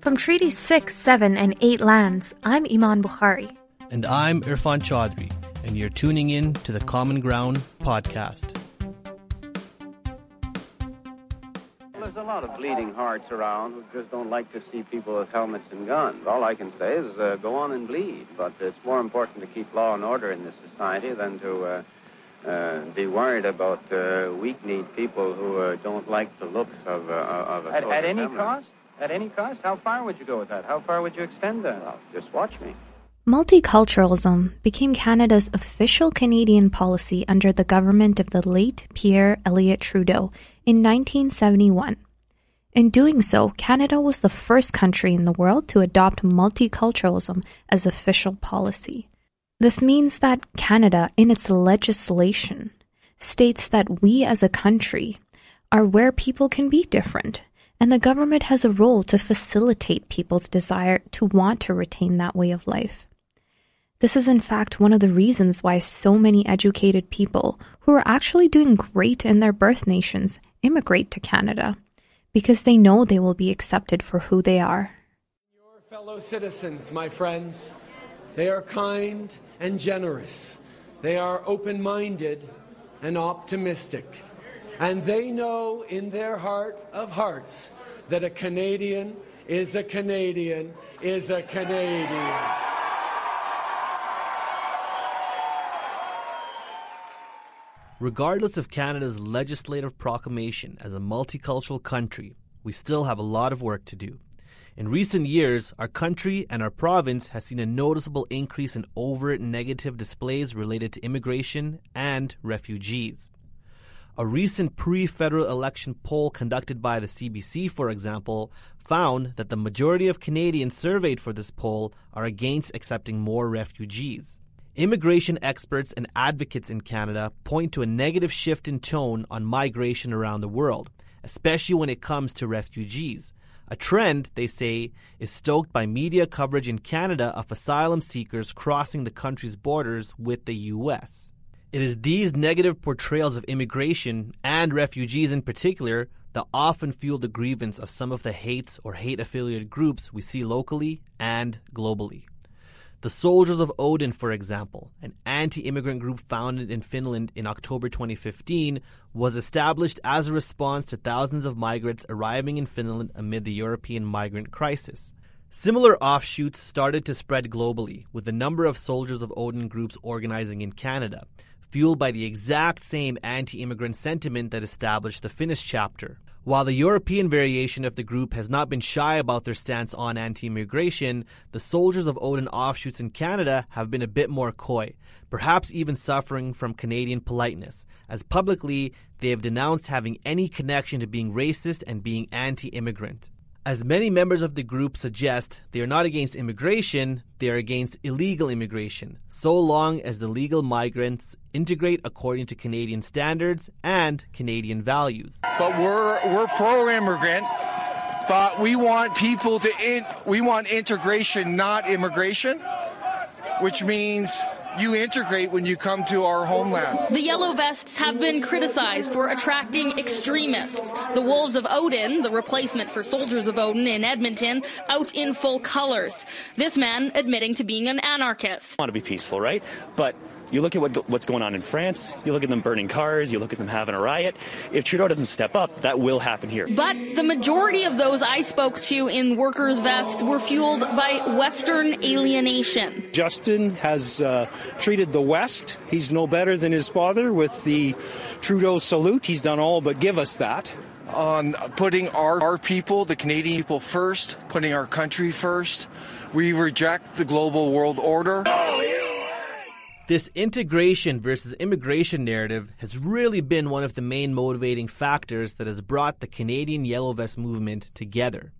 From Treaty 6, 7, and 8 lands, I'm Iman Bukhari. And I'm Irfan Chaudhry, and you're tuning in to the Common Ground podcast. There's a lot of bleeding hearts around who just don't like to see people with helmets and guns. All I can say is uh, go on and bleed, but it's more important to keep law and order in this society than to uh, uh, be worried about uh, weak-kneed people who uh, don't like the looks of, uh, of a At, at any helmet. cost? At any cost? How far would you go with that? How far would you extend that? Well, just watch me. Multiculturalism became Canada's official Canadian policy under the government of the late Pierre Elliott Trudeau in 1971. In doing so, Canada was the first country in the world to adopt multiculturalism as official policy. This means that Canada, in its legislation, states that we as a country are where people can be different, and the government has a role to facilitate people's desire to want to retain that way of life. This is, in fact, one of the reasons why so many educated people who are actually doing great in their birth nations immigrate to Canada, because they know they will be accepted for who they are. Your fellow citizens, my friends, they are kind and generous. They are open minded and optimistic. And they know in their heart of hearts that a Canadian is a Canadian is a Canadian. Regardless of Canada's legislative proclamation as a multicultural country, we still have a lot of work to do. In recent years, our country and our province has seen a noticeable increase in overt negative displays related to immigration and refugees. A recent pre federal election poll conducted by the CBC, for example, found that the majority of Canadians surveyed for this poll are against accepting more refugees. Immigration experts and advocates in Canada point to a negative shift in tone on migration around the world, especially when it comes to refugees. A trend, they say, is stoked by media coverage in Canada of asylum seekers crossing the country's borders with the U.S. It is these negative portrayals of immigration and refugees in particular that often fuel the grievance of some of the hate or hate affiliated groups we see locally and globally. The Soldiers of Odin, for example, an anti immigrant group founded in Finland in October 2015, was established as a response to thousands of migrants arriving in Finland amid the European migrant crisis. Similar offshoots started to spread globally, with a number of Soldiers of Odin groups organizing in Canada, fueled by the exact same anti immigrant sentiment that established the Finnish chapter. While the European variation of the group has not been shy about their stance on anti immigration, the Soldiers of Odin offshoots in Canada have been a bit more coy, perhaps even suffering from Canadian politeness, as publicly they have denounced having any connection to being racist and being anti immigrant. As many members of the group suggest, they are not against immigration, they are against illegal immigration, so long as the legal migrants integrate according to Canadian standards and Canadian values. but we're we're pro-immigrant. But we want people to in, we want integration, not immigration, which means you integrate when you come to our homeland. The Yellow Vests have been criticized for attracting extremists. The Wolves of Odin, the replacement for Soldiers of Odin in Edmonton, out in full colors. This man admitting to being an anarchist. want to be peaceful, right? But you look at what, what's going on in France, you look at them burning cars, you look at them having a riot. If Trudeau doesn't step up, that will happen here. But the majority of those I spoke to in Workers' Vest were fueled by Western alienation. Justin has uh, treated the West. He's no better than his father with the Trudeau salute. He's done all but give us that. On putting our, our people, the Canadian people first, putting our country first. We reject the global world order. This integration versus immigration narrative has really been one of the main motivating factors that has brought the Canadian Yellow Vest movement together.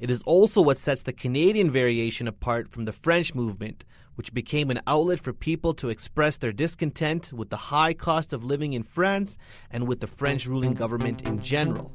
It is also what sets the Canadian variation apart from the French movement, which became an outlet for people to express their discontent with the high cost of living in France and with the French ruling government in general.